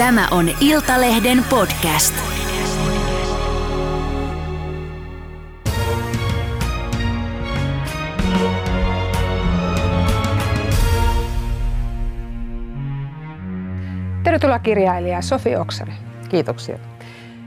Tämä on Iltalehden podcast. Tervetuloa kirjailija Sofi Oksanen. Kiitoksia.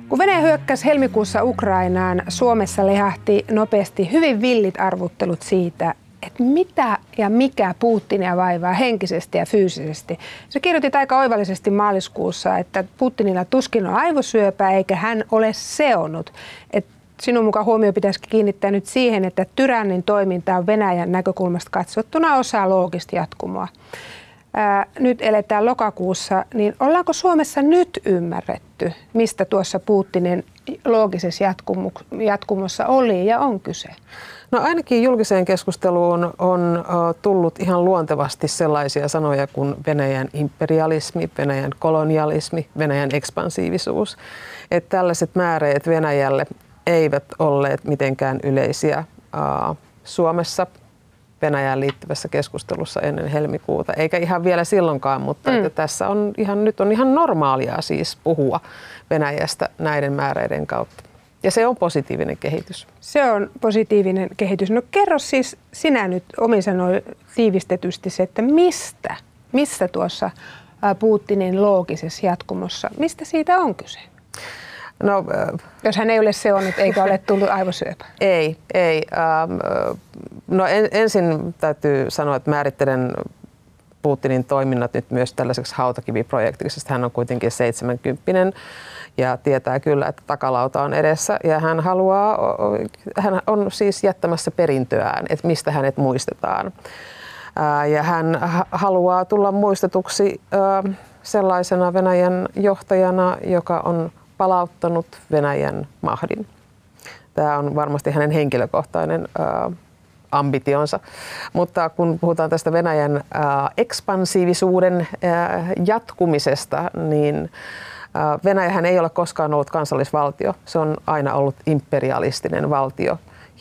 Kun Venäjä hyökkäsi helmikuussa Ukrainaan, Suomessa lehahti nopeasti hyvin villit arvuttelut siitä, että mitä ja mikä Putinia vaivaa henkisesti ja fyysisesti. Se kirjoitti aika oivallisesti maaliskuussa, että Putinilla tuskin on aivosyöpää eikä hän ole seonnut. Et sinun mukaan huomio pitäisi kiinnittää nyt siihen, että tyrannin toiminta on Venäjän näkökulmasta katsottuna osa loogista jatkumoa. Ää, nyt eletään lokakuussa, niin ollaanko Suomessa nyt ymmärretty, mistä tuossa Putinin loogisessa jatkumossa oli ja on kyse? No ainakin julkiseen keskusteluun on tullut ihan luontevasti sellaisia sanoja kuin Venäjän imperialismi, Venäjän kolonialismi, Venäjän ekspansiivisuus. Että tällaiset määreet Venäjälle eivät olleet mitenkään yleisiä Suomessa Venäjään liittyvässä keskustelussa ennen helmikuuta, eikä ihan vielä silloinkaan, mutta mm. että tässä on ihan, nyt on ihan normaalia siis puhua Venäjästä näiden määreiden kautta. Ja se on positiivinen kehitys. Se on positiivinen kehitys. No kerro siis sinä nyt omin sanoin tiivistetysti se, että mistä, missä tuossa Putinin loogisessa jatkumossa, mistä siitä on kyse? No, Jos hän ei ole seonnut eikä ole tullut aivosyöpä. Ei, ei. No en, ensin täytyy sanoa, että määrittelen Putinin toiminnat nyt myös tällaiseksi hautakiviprojektiksi. Hän on kuitenkin 70 ja tietää kyllä, että takalauta on edessä ja hän haluaa, hän on siis jättämässä perintöään, että mistä hänet muistetaan. Ja hän haluaa tulla muistetuksi sellaisena Venäjän johtajana, joka on palauttanut Venäjän mahdin. Tämä on varmasti hänen henkilökohtainen ambitionsa. Mutta kun puhutaan tästä Venäjän ekspansiivisuuden jatkumisesta, niin Venäjähän ei ole koskaan ollut kansallisvaltio. Se on aina ollut imperialistinen valtio.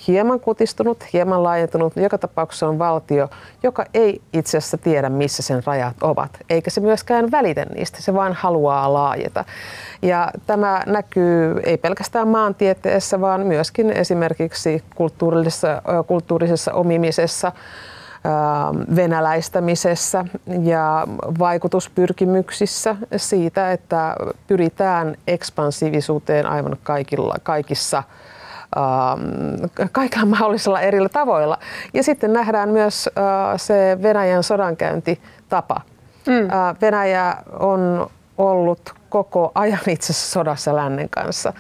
Hieman kutistunut, hieman laajentunut, joka tapauksessa on valtio, joka ei itse asiassa tiedä, missä sen rajat ovat, eikä se myöskään välitä niistä, se vain haluaa laajeta. Ja tämä näkyy ei pelkästään maantieteessä, vaan myöskin esimerkiksi kulttuurisessa, kulttuurisessa omimisessa, venäläistämisessä ja vaikutuspyrkimyksissä siitä, että pyritään ekspansiivisuuteen aivan kaikilla, kaikissa kaikilla mahdollisilla eri tavoilla. Ja sitten nähdään myös äh, se Venäjän sodankäyntitapa. Mm. Äh, Venäjä on ollut koko ajan itse sodassa lännen kanssa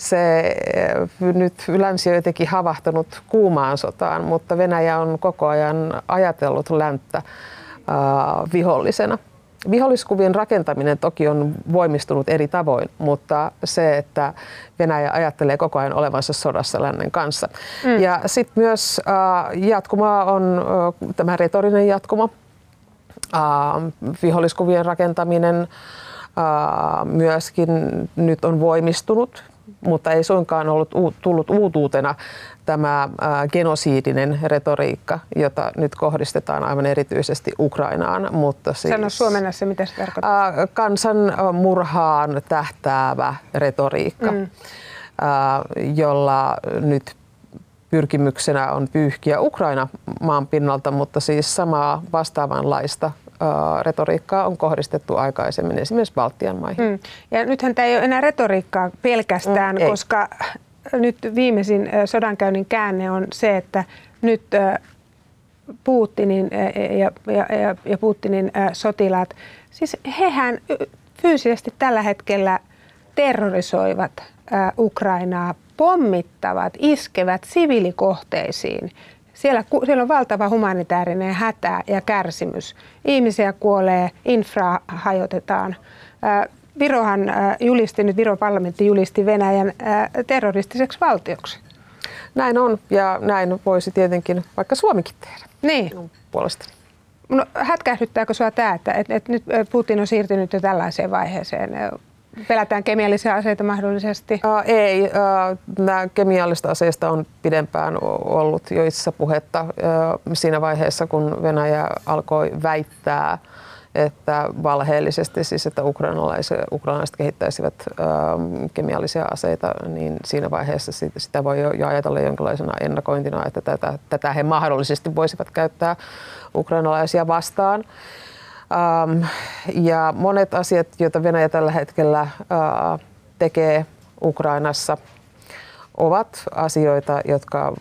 se eh, nyt länsi on jotenkin havahtanut kuumaan sotaan, mutta Venäjä on koko ajan ajatellut länttä äh, vihollisena. Viholliskuvien rakentaminen toki on voimistunut eri tavoin, mutta se, että Venäjä ajattelee koko ajan olevansa sodassa lännen kanssa. Mm. Ja sitten myös äh, jatkuma on äh, tämä retorinen jatkuma, äh, viholliskuvien rakentaminen, Uh, myöskin nyt on voimistunut mutta ei suinkaan ollut tullut uutuutena tämä genosiidinen retoriikka, jota nyt kohdistetaan aivan erityisesti Ukrainaan. Mutta siis, Sano suomennassa, mitä se tarkoittaa? Kansan murhaan tähtäävä retoriikka, mm. jolla nyt pyrkimyksenä on pyyhkiä Ukraina maan pinnalta, mutta siis samaa vastaavanlaista retoriikkaa on kohdistettu aikaisemmin esimerkiksi Baltian maihin. Hmm. Ja nythän tämä ei ole enää retoriikkaa pelkästään, hmm, koska nyt viimeisin sodankäynnin käänne on se, että nyt Putinin ja, ja, ja Putinin sotilaat, siis hehän fyysisesti tällä hetkellä terrorisoivat Ukrainaa, pommittavat, iskevät siviilikohteisiin siellä, siellä on valtava humanitaarinen hätä ja kärsimys. Ihmisiä kuolee, infraa hajotetaan. Virohan julisti, nyt Viron parlamentti julisti Venäjän terroristiseksi valtioksi. Näin on ja näin voisi tietenkin vaikka Suomikin tehdä. Niin. Puolestani. No, hätkähdyttääkö sinua tämä, että, että, että nyt Putin on siirtynyt jo tällaiseen vaiheeseen? Pelätään kemiallisia aseita mahdollisesti? Uh, ei. Uh, nämä kemiallista aseista on pidempään ollut jo itse puhetta uh, siinä vaiheessa, kun Venäjä alkoi väittää, että valheellisesti siis, että ukrainalaiset, ukrainalaiset kehittäisivät ää, kemiallisia aseita, niin siinä vaiheessa sitä voi jo, jo ajatella jonkinlaisena ennakointina, että tätä, tätä he mahdollisesti voisivat käyttää ukrainalaisia vastaan. Ähm, ja monet asiat, joita Venäjä tällä hetkellä äh, tekee Ukrainassa, ovat asioita, jotka äh,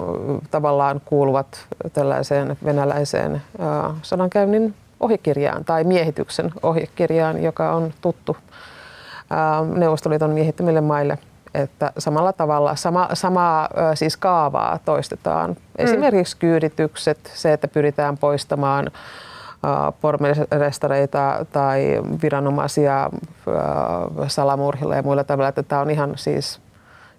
tavallaan kuuluvat tällaiseen venäläiseen äh, sodankäynnin ohjekirjaan tai miehityksen ohjekirjaan, joka on tuttu Neuvostoliiton miehittämille maille että samalla tavalla, sama, samaa siis kaavaa toistetaan. Mm. Esimerkiksi kyyditykset, se, että pyritään poistamaan pormestareita tai viranomaisia salamurhilla ja muilla tavalla, että tämä on ihan siis,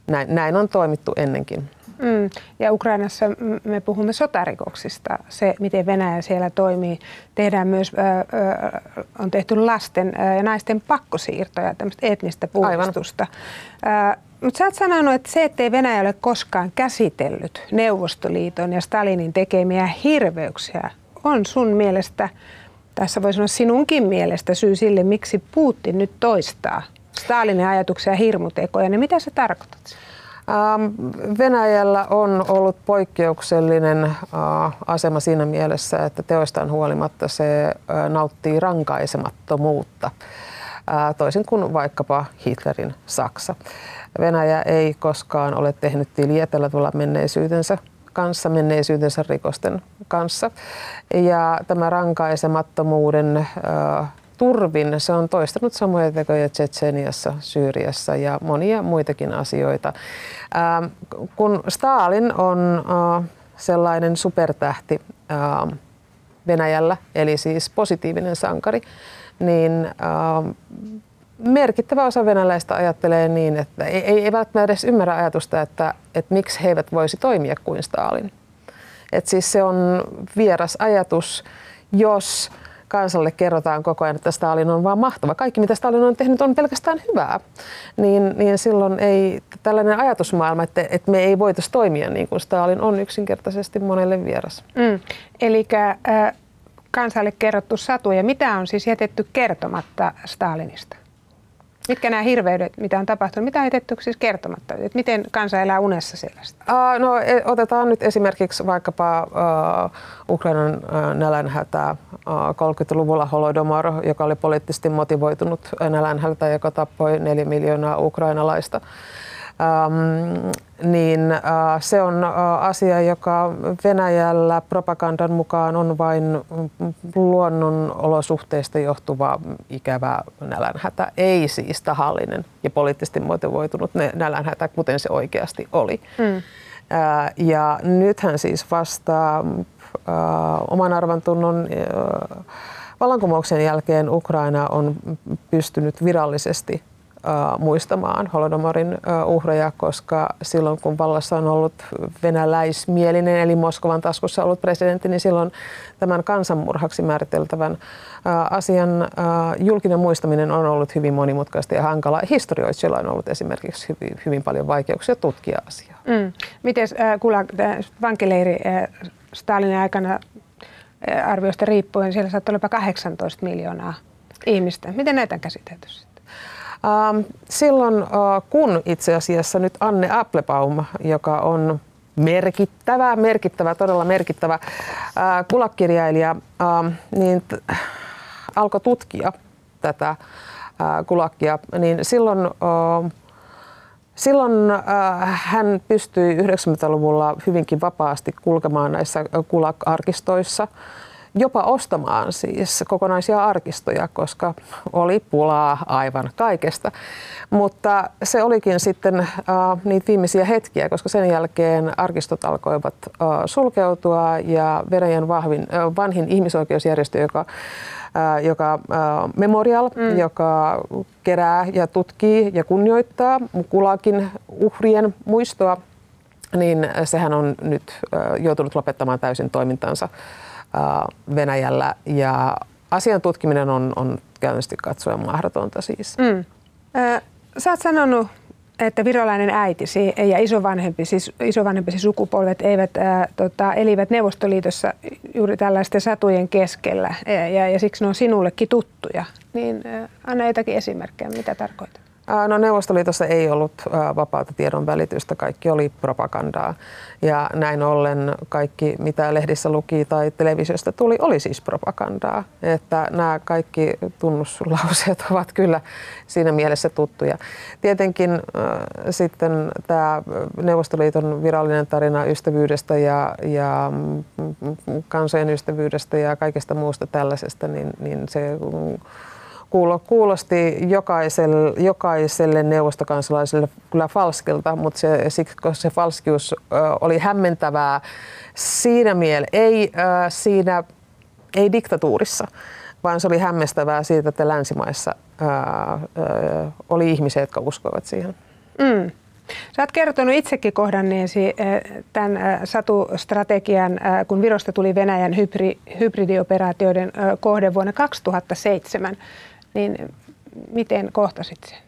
näin, näin on toimittu ennenkin. Mm. Ja Ukrainassa me puhumme sotarikoksista. Se, miten Venäjä siellä toimii, tehdään myös, ö, ö, on tehty lasten ja naisten pakkosiirtoja, tämmöistä etnistä puhdistusta. Mutta sä oot sanonut, että se, ettei Venäjä ole koskaan käsitellyt Neuvostoliiton ja Stalinin tekemiä hirveyksiä, on sun mielestä, tässä voi sanoa sinunkin mielestä, syy sille, miksi Putin nyt toistaa Stalinin ajatuksia ja hirmutekoja. Niin mitä se tarkoitat? Ähm, Venäjällä on ollut poikkeuksellinen äh, asema siinä mielessä, että teoistaan huolimatta se äh, nauttii rankaisemattomuutta, äh, toisin kuin vaikkapa Hitlerin Saksa. Venäjä ei koskaan ole tehnyt tiliä tällä tavalla menneisyytensä kanssa, menneisyytensä rikosten kanssa. Ja tämä rankaisemattomuuden turvin. Se on toistanut samoja tekoja Tsetseniassa, Syyriassa ja monia muitakin asioita. kun Stalin on sellainen supertähti Venäjällä, eli siis positiivinen sankari, niin merkittävä osa venäläistä ajattelee niin, että ei, ei välttämättä edes ymmärrä ajatusta, että, että miksi he eivät voisi toimia kuin Stalin. Et siis se on vieras ajatus, jos kansalle kerrotaan koko ajan, että Stalin on vaan mahtava. Kaikki, mitä Stalin on tehnyt, on pelkästään hyvää. Niin, niin silloin ei tällainen ajatusmaailma, että, että me ei voitaisi toimia niin kuin Stalin on yksinkertaisesti monelle vieras. Mm. Eli äh, kansalle kerrottu satuja. Mitä on siis jätetty kertomatta Stalinista? Mitkä nämä hirveydet, mitä on tapahtunut, mitä on jätetty siis kertomatta? Että miten kansa elää unessa siellä? Uh, no, e, otetaan nyt esimerkiksi vaikkapa uh, Ukrainan uh, nälänhätä. Uh, 30-luvulla Holodomor, joka oli poliittisesti motivoitunut nälänhätä, joka tappoi neljä miljoonaa ukrainalaista. Ähm, niin äh, se on äh, asia, joka Venäjällä propagandan mukaan on vain luonnon olosuhteista johtuva ikävä nälänhätä, ei siis tahallinen ja poliittisesti motivoitunut nälänhätä, kuten se oikeasti oli. Mm. Äh, ja nythän siis vasta oman arvantunnon vallankumouksen jälkeen Ukraina on pystynyt virallisesti muistamaan Holodomorin uhreja, koska silloin kun vallassa on ollut venäläismielinen eli Moskovan taskussa ollut presidentti, niin silloin tämän kansanmurhaksi määriteltävän asian julkinen muistaminen on ollut hyvin monimutkaista ja hankalaa. Historioitsijoilla on ollut esimerkiksi hyvin, hyvin paljon vaikeuksia tutkia asiaa. Mm. Miten äh, vankileiri Stalinin aikana arvioista riippuen, siellä saattoi olla jopa 18 miljoonaa ihmistä. Miten näitä on käsitelty Ähm, silloin äh, kun itse asiassa nyt Anne Applebaum, joka on merkittävä, merkittävä, todella merkittävä äh, kulakkirjailija, ähm, niin alkoi tutkia tätä äh, kulakkia, niin silloin Silloin hän pystyi 90-luvulla hyvinkin vapaasti kulkemaan näissä kulakarkistoissa jopa ostamaan siis kokonaisia arkistoja, koska oli pulaa aivan kaikesta. Mutta se olikin sitten äh, niitä viimeisiä hetkiä, koska sen jälkeen arkistot alkoivat äh, sulkeutua ja Venäjän vahvin, äh, vanhin ihmisoikeusjärjestö, joka äh, joka äh, Memorial, mm. joka kerää ja tutkii ja kunnioittaa kulakin uhrien muistoa, niin sehän on nyt äh, joutunut lopettamaan täysin toimintansa Venäjällä ja asian tutkiminen on, on käynnisti katsoen mahdotonta siis. Mm. Sä oot sanonut, että virolainen äitisi ja isovanhempi, siis isovanhempisi sukupolvet eivät, ää, tota, elivät Neuvostoliitossa juuri tällaisten satujen keskellä ja, ja, ja siksi ne on sinullekin tuttuja. Niin ää, anna jotakin esimerkkejä, mitä tarkoitat. No Neuvostoliitossa ei ollut vapaata tiedon välitystä, kaikki oli propagandaa. Ja näin ollen kaikki, mitä lehdissä luki tai televisiosta tuli, oli siis propagandaa. Että nämä kaikki tunnuslauseet ovat kyllä siinä mielessä tuttuja. Tietenkin äh, sitten tämä Neuvostoliiton virallinen tarina ystävyydestä ja, ja kansojen ystävyydestä ja kaikesta muusta tällaisesta, niin, niin se kuulosti jokaiselle, jokaiselle neuvostokansalaiselle kyllä falskilta, mutta se, se falskius oli hämmentävää siinä mielessä, ei siinä, ei diktatuurissa, vaan se oli hämmästävää siitä, että länsimaissa oli ihmisiä, jotka uskoivat siihen. Mm. Sä oot kertonut itsekin kohdanneesi tämän satustrategian, kun Virosta tuli Venäjän hybridioperaatioiden kohde vuonna 2007 niin miten kohtasit sen?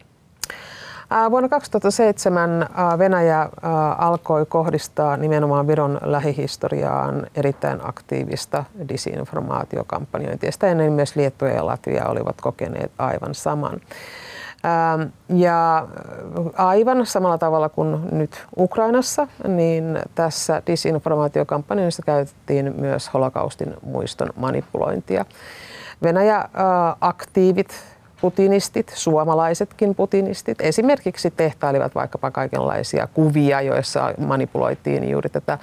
Vuonna 2007 Venäjä alkoi kohdistaa nimenomaan Viron lähihistoriaan erittäin aktiivista disinformaatiokampanjointia. Sitä ennen myös Liettua ja Latvia olivat kokeneet aivan saman. Ja aivan samalla tavalla kuin nyt Ukrainassa, niin tässä disinformaatiokampanjoissa käytettiin myös holokaustin muiston manipulointia. Venäjä-aktiivit, putinistit, suomalaisetkin putinistit, esimerkiksi tehtailivat vaikkapa kaikenlaisia kuvia, joissa manipuloitiin juuri tätä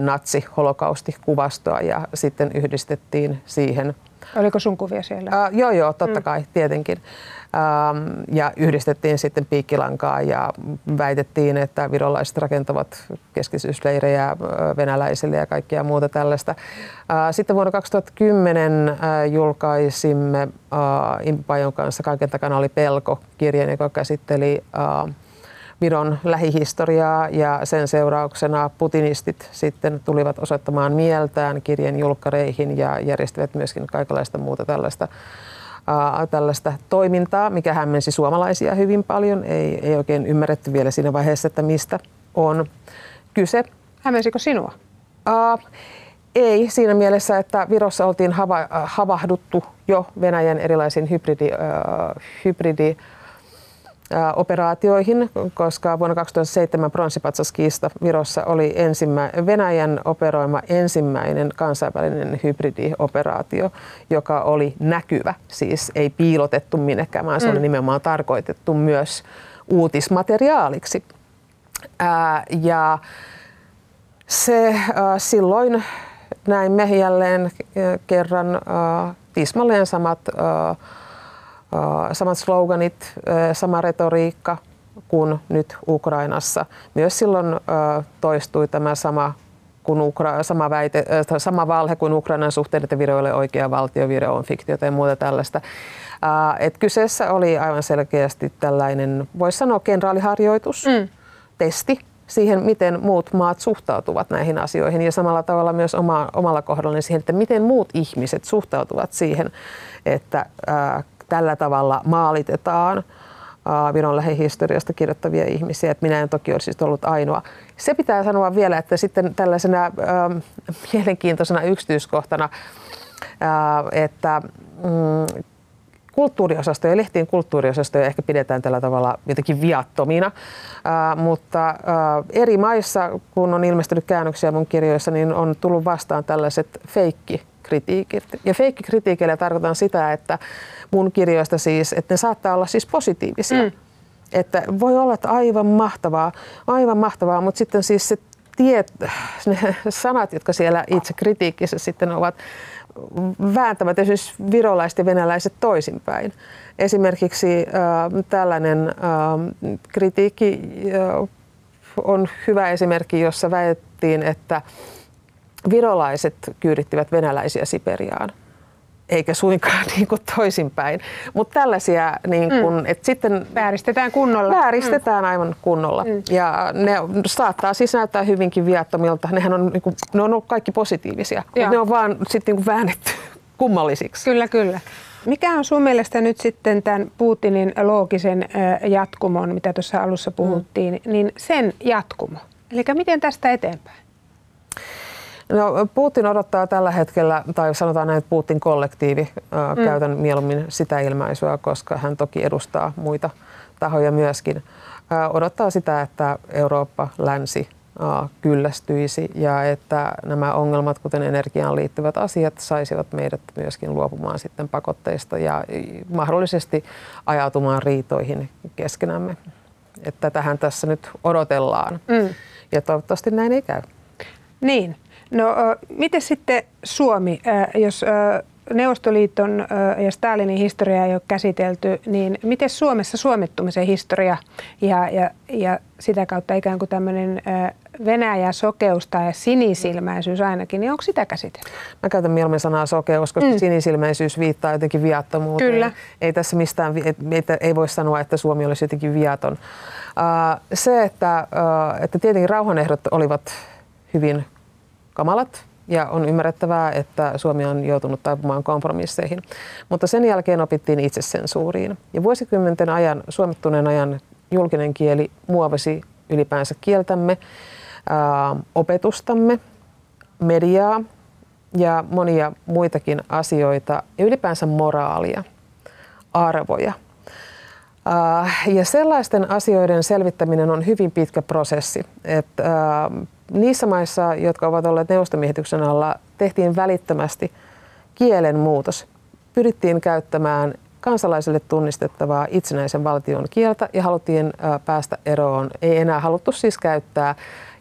natsi-holokausti-kuvastoa ja sitten yhdistettiin siihen. Oliko sun kuvia siellä? Uh, joo, joo, totta mm. kai, tietenkin. Ähm, ja yhdistettiin sitten piikkilankaa ja väitettiin, että virolaiset rakentavat keskisyysleirejä venäläisille ja kaikkia muuta tällaista. Sitten vuonna 2010 äh, julkaisimme Impajon kanssa Kaiken takana oli pelko kirjan, joka käsitteli Viron lähihistoriaa ja sen seurauksena putinistit sitten tulivat osoittamaan mieltään kirjan julkkareihin ja järjestivät myöskin kaikenlaista muuta tällaista tällaista toimintaa, mikä hämmensi suomalaisia hyvin paljon. Ei, ei oikein ymmärretty vielä siinä vaiheessa, että mistä on kyse. Hämmensikö sinua? Uh, ei siinä mielessä, että Virossa oltiin hava, havahduttu jo Venäjän erilaisiin hybridi, uh, hybridi operaatioihin, koska vuonna 2007 pronssipatsaskiista Virossa oli ensimmä, Venäjän operoima ensimmäinen kansainvälinen hybridioperaatio, joka oli näkyvä, siis ei piilotettu minnekään, vaan se mm. oli nimenomaan tarkoitettu myös uutismateriaaliksi. Ää, ja se ää, silloin näimme jälleen kerran ää, tismalleen samat ää, samat sloganit, sama retoriikka kuin nyt Ukrainassa. Myös silloin toistui tämä sama, kun Ukra- sama, väite, sama valhe kuin Ukrainan suhteen, että Viro ei oikea valtio, Viro on fiktiota ja muuta tällaista. Et kyseessä oli aivan selkeästi tällainen, voisi sanoa, kenraaliharjoitus, mm. testi siihen, miten muut maat suhtautuvat näihin asioihin ja samalla tavalla myös oma, omalla kohdallani siihen, että miten muut ihmiset suhtautuvat siihen, että ää, tällä tavalla maalitetaan Viron lähihistoriasta kirjoittavia ihmisiä, että minä en toki olisi ollut ainoa. Se pitää sanoa vielä, että sitten tällaisena äh, mielenkiintoisena yksityiskohtana, äh, että mm, kulttuuriosastoja, lehtien kulttuuriosastoja ehkä pidetään tällä tavalla jotenkin viattomina, äh, mutta äh, eri maissa, kun on ilmestynyt käännöksiä mun kirjoissa, niin on tullut vastaan tällaiset feikki kritiikit. Ja feikkikritiikeillä tarkoitan sitä, että mun kirjoista siis, että ne saattaa olla siis positiivisia. Mm. Että voi olla, että aivan mahtavaa, aivan mahtavaa, mutta sitten siis se tiet, ne sanat, jotka siellä itse kritiikissä sitten ovat vääntävät esimerkiksi virolaiset ja venäläiset toisinpäin. Esimerkiksi äh, tällainen äh, kritiikki äh, on hyvä esimerkki, jossa väitettiin, että virolaiset kyydittivät venäläisiä Siperiaan eikä suinkaan niin kuin toisinpäin. Mutta tällaisia, niin kuin, mm. että sitten vääristetään kunnolla. Vääristetään mm. aivan kunnolla. Mm. Ja ne saattaa siis näyttää hyvinkin viattomilta. Nehän on, niin kuin, ne on ollut kaikki positiivisia, mutta ne on vaan sitten niin kuin väännetty kummallisiksi. Kyllä, kyllä. Mikä on sun mielestä nyt sitten tämän Putinin loogisen jatkumon, mitä tuossa alussa puhuttiin, mm. niin sen jatkumo? Eli miten tästä eteenpäin? No, Putin odottaa tällä hetkellä, tai sanotaan näin, että Putin kollektiivi, mm. käytän mieluummin sitä ilmaisua, koska hän toki edustaa muita tahoja myöskin, odottaa sitä, että Eurooppa, länsi kyllästyisi ja että nämä ongelmat, kuten energiaan liittyvät asiat, saisivat meidät myöskin luopumaan sitten pakotteista ja mahdollisesti ajautumaan riitoihin keskenämme. Että tähän tässä nyt odotellaan mm. ja toivottavasti näin ei käy. Niin. No miten sitten Suomi, jos Neuvostoliiton ja Stalinin historiaa ei ole käsitelty, niin miten Suomessa suomettumisen historia ja, ja, ja sitä kautta ikään kuin tämmöinen Venäjä sokeus tai sinisilmäisyys ainakin, niin onko sitä käsitelty? Mä käytän mieluummin sanaa sokeus, koska mm. sinisilmäisyys viittaa jotenkin viattomuuteen. Kyllä. Ei tässä mistään, ei voi sanoa, että Suomi olisi jotenkin viaton. Se, että, että tietenkin rauhanehdot olivat hyvin kamalat, ja on ymmärrettävää, että Suomi on joutunut taipumaan kompromisseihin. Mutta sen jälkeen opittiin itsesensuuriin. Ja vuosikymmenten ajan, suomettuneen ajan julkinen kieli muovasi ylipäänsä kieltämme, ää, opetustamme, mediaa ja monia muitakin asioita ja ylipäänsä moraalia, arvoja. Ja sellaisten asioiden selvittäminen on hyvin pitkä prosessi. Että niissä maissa, jotka ovat olleet neuvostomiehityksen alla, tehtiin välittömästi kielen muutos. Pyrittiin käyttämään kansalaisille tunnistettavaa itsenäisen valtion kieltä ja haluttiin päästä eroon. Ei enää haluttu siis käyttää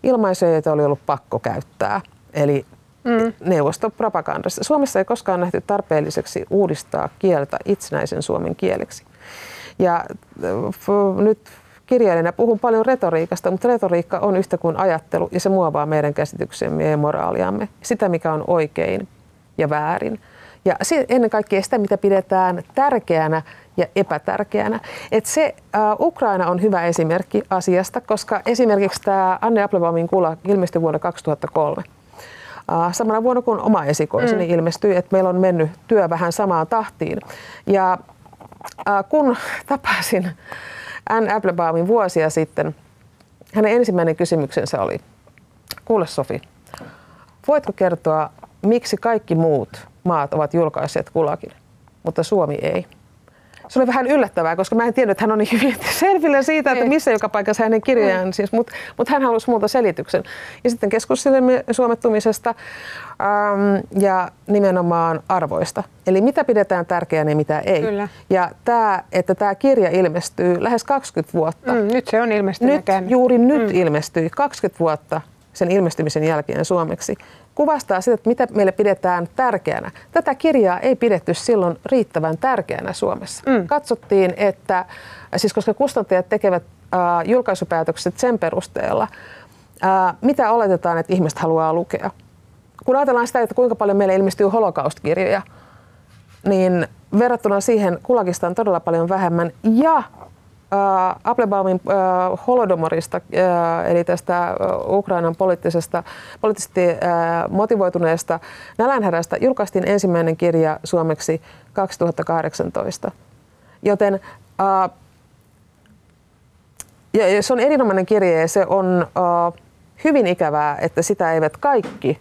ilmaisuja, joita oli ollut pakko käyttää. Eli mm. neuvostopropagandasta. Suomessa ei koskaan nähty tarpeelliseksi uudistaa kieltä itsenäisen suomen kieleksi. Ja nyt kirjailijana puhun paljon retoriikasta, mutta retoriikka on yhtä kuin ajattelu ja se muovaa meidän käsityksemme ja moraaliamme. Sitä, mikä on oikein ja väärin. Ja ennen kaikkea sitä, mitä pidetään tärkeänä ja epätärkeänä. Et se, uh, Ukraina on hyvä esimerkki asiasta, koska esimerkiksi tämä Anne Applebaumin kula ilmestyi vuonna 2003. Uh, samana vuonna kuin oma esikoiseni mm. ilmestyi, että meillä on mennyt työ vähän samaan tahtiin. Ja uh, kun tapasin Anne Applebaumin vuosia sitten, hänen ensimmäinen kysymyksensä oli, kuule Sofi, voitko kertoa, miksi kaikki muut maat ovat julkaisseet kulakin, mutta Suomi ei? Se oli vähän yllättävää, koska mä en tiennyt, että hän on niin hyvin selvillä siitä, että missä joka paikassa hänen kirjojaan mm. siis, mutta mut hän halusi muuta selityksen. Ja sitten keskustelimme suomettumisesta äm, ja nimenomaan arvoista. Eli mitä pidetään tärkeänä ja mitä ei. Kyllä. Ja tämä, että tämä kirja ilmestyy lähes 20 vuotta. Mm, nyt se on ilmestynyt. Nyt, juuri nyt mm. ilmestyi 20 vuotta sen ilmestymisen jälkeen suomeksi kuvastaa sitä, että mitä meille pidetään tärkeänä. Tätä kirjaa ei pidetty silloin riittävän tärkeänä Suomessa. Mm. Katsottiin, että siis koska kustantajat tekevät äh, julkaisupäätökset sen perusteella, äh, mitä oletetaan, että ihmiset haluaa lukea. Kun ajatellaan sitä, että kuinka paljon meille ilmestyy holokaustkirjoja, niin verrattuna siihen kulakista on todella paljon vähemmän. Ja Applebaumin äh, holodomorista, äh, eli tästä Ukrainan poliittisesta, poliittisesti äh, motivoituneesta nälänhädästä, julkaistiin ensimmäinen kirja suomeksi 2018. Joten äh, ja se on erinomainen kirja ja se on äh, hyvin ikävää, että sitä eivät kaikki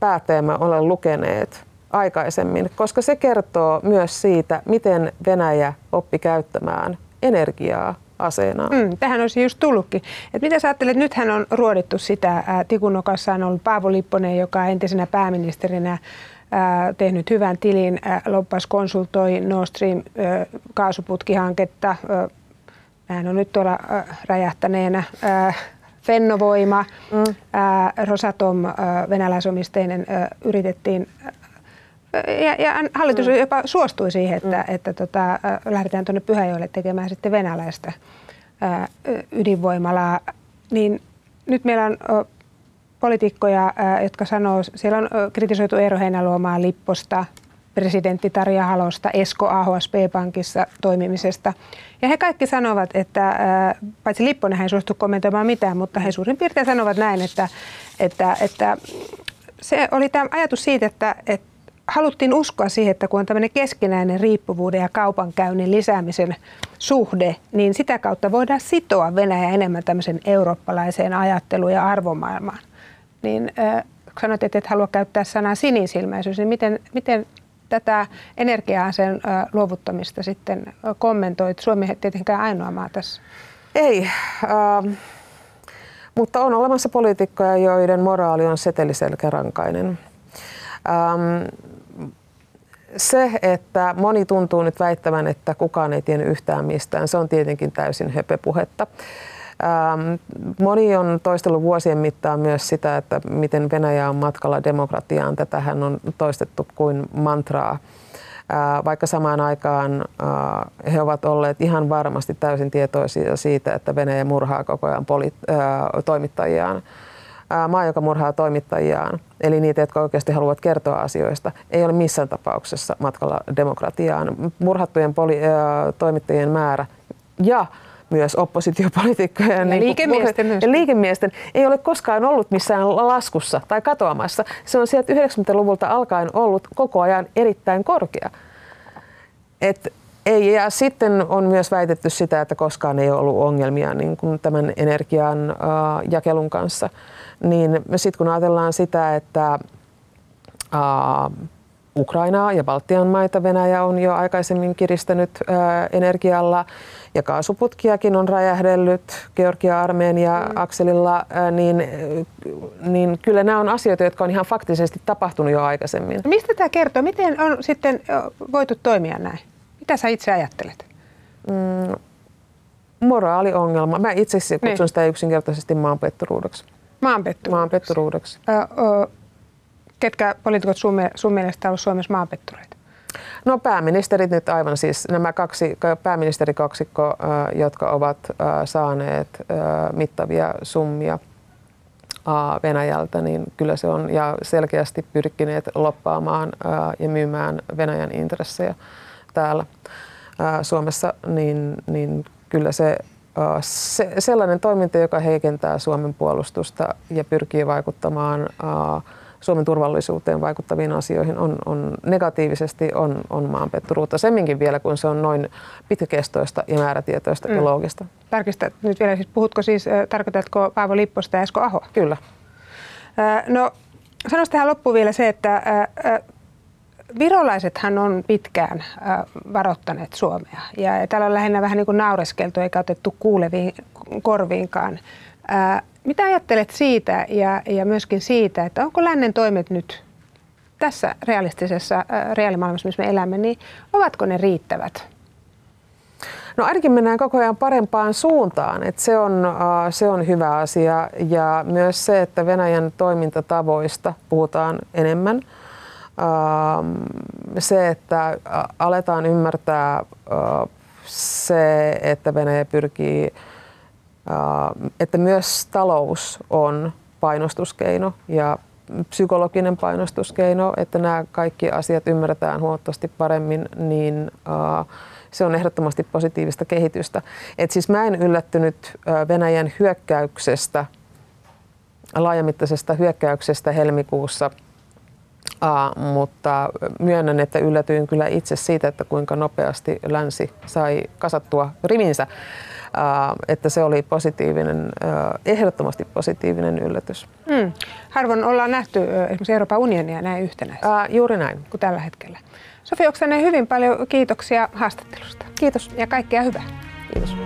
päättäjämme ole lukeneet aikaisemmin, koska se kertoo myös siitä, miten Venäjä oppi käyttämään energiaa aseena. Mm, tähän olisi just tullutkin. Et mitä sä ajattelet, nythän on ruodittu sitä, ää, Tikunokassa on ollut Paavo Lipponen, joka entisenä pääministerinä ää, tehnyt hyvän tilin, ää, loppas konsultoi Nord Stream ää, kaasuputkihanketta. Ää, hän on nyt tuolla ää, räjähtäneenä. Ää, Fennovoima, mm. ää, Rosatom, ää, venäläisomisteinen, ää, yritettiin ja, ja hallitus mm. jopa suostui siihen, että, mm. että tota, lähdetään tuonne Pyhäjoelle tekemään sitten venäläistä ää, ydinvoimalaa. Niin nyt meillä on o, poliitikkoja, ää, jotka sanoo, siellä on o, kritisoitu Eero Heinäluomaa Lipposta, presidentti Tarja Halosta, Esko Aho SP-pankissa toimimisesta. Ja he kaikki sanovat, että paitsi Lipponen ei suostu kommentoimaan mitään, mutta he suurin piirtein sanovat näin, että, että, että se oli tämä ajatus siitä, että, että haluttiin uskoa siihen, että kun on tämmöinen keskinäinen riippuvuuden ja kaupankäynnin lisäämisen suhde, niin sitä kautta voidaan sitoa Venäjä enemmän tämmöisen eurooppalaiseen ajatteluun ja arvomaailmaan. Niin äh, sanoit, että et halua käyttää sanaa sinisilmäisyys, niin miten, miten tätä energia-aseen äh, luovuttamista sitten kommentoit? Suomi ei tietenkään ainoa maa tässä. Ei, äh, mutta on olemassa poliitikkoja, joiden moraali on seteliselkärankainen. Ähm, se, että moni tuntuu nyt väittävän, että kukaan ei tiennyt yhtään mistään, se on tietenkin täysin höpöpuhetta. Ähm, moni on toistellut vuosien mittaan myös sitä, että miten Venäjä on matkalla demokratiaan. Tätähän on toistettu kuin mantraa. Äh, vaikka samaan aikaan äh, he ovat olleet ihan varmasti täysin tietoisia siitä, että Venäjä murhaa koko ajan poli- äh, toimittajiaan maa, joka murhaa toimittajiaan, eli niitä, jotka oikeasti haluavat kertoa asioista, ei ole missään tapauksessa matkalla demokratiaan. Murhattujen poli- toimittajien määrä ja myös oppositiopolitiikkojen ja niin liikemiesten, ja liikemiesten ei ole koskaan ollut missään laskussa tai katoamassa. Se on sieltä 90-luvulta alkaen ollut koko ajan erittäin korkea. Et ei, ja sitten on myös väitetty sitä, että koskaan ei ole ollut ongelmia niin kuin tämän energian äh, jakelun kanssa niin sitten kun ajatellaan sitä, että ää, Ukrainaa ja Baltian maita Venäjä on jo aikaisemmin kiristänyt ää, energialla ja kaasuputkiakin on räjähdellyt Georgia-Armenia-akselilla, mm. niin, niin kyllä nämä on asioita, jotka on ihan faktisesti tapahtunut jo aikaisemmin. Mistä tämä kertoo? Miten on sitten voitu toimia näin? Mitä sä itse ajattelet? Mm, moraaliongelma. Mä itse kutsun niin. sitä yksinkertaisesti maanpetturuudeksi. Maanpetturuudeksi. Maanpetturuudeksi. ketkä poliitikot sun, sun mielestä ovat Suomessa maanpettureita? No pääministerit nyt aivan siis nämä kaksi pääministerikaksikko, jotka ovat saaneet mittavia summia Venäjältä, niin kyllä se on ja selkeästi pyrkineet loppaamaan ja myymään Venäjän intressejä täällä Suomessa, niin, niin kyllä se se, sellainen toiminta, joka heikentää Suomen puolustusta ja pyrkii vaikuttamaan Suomen turvallisuuteen vaikuttaviin asioihin on, on negatiivisesti on, on maanpetturuutta. Semminkin vielä, kun se on noin pitkäkestoista ja määrätietoista mm. ja loogista. Tarkista nyt vielä, siis puhutko siis, tarkoitatko Paavo Lipposta ja Esko Aho? Kyllä. No, sanoisi tähän loppuun vielä se, että virolaisethan on pitkään varoittaneet Suomea. Ja täällä on lähinnä vähän niin kuin naureskeltu eikä otettu kuuleviin korviinkaan. Mitä ajattelet siitä ja, ja myöskin siitä, että onko lännen toimet nyt tässä realistisessa reaalimaailmassa, missä me elämme, niin ovatko ne riittävät? No ainakin mennään koko ajan parempaan suuntaan, että se on, se on hyvä asia ja myös se, että Venäjän toimintatavoista puhutaan enemmän – se, että aletaan ymmärtää se, että Venäjä pyrkii, että myös talous on painostuskeino ja psykologinen painostuskeino, että nämä kaikki asiat ymmärretään huomattavasti paremmin, niin se on ehdottomasti positiivista kehitystä. Et siis mä en yllättynyt Venäjän hyökkäyksestä, laajamittaisesta hyökkäyksestä helmikuussa – Uh, mutta myönnän, että yllätyin kyllä itse siitä, että kuinka nopeasti länsi sai kasattua rivinsä. Uh, että se oli positiivinen, uh, ehdottomasti positiivinen yllätys. Mm. Harvoin ollaan nähty esimerkiksi Euroopan unionia näin yhtenäistä. Uh, juuri näin. Kuin tällä hetkellä. Sofi Oksanen, hyvin paljon kiitoksia haastattelusta. Kiitos. Ja kaikkea hyvää. Kiitos.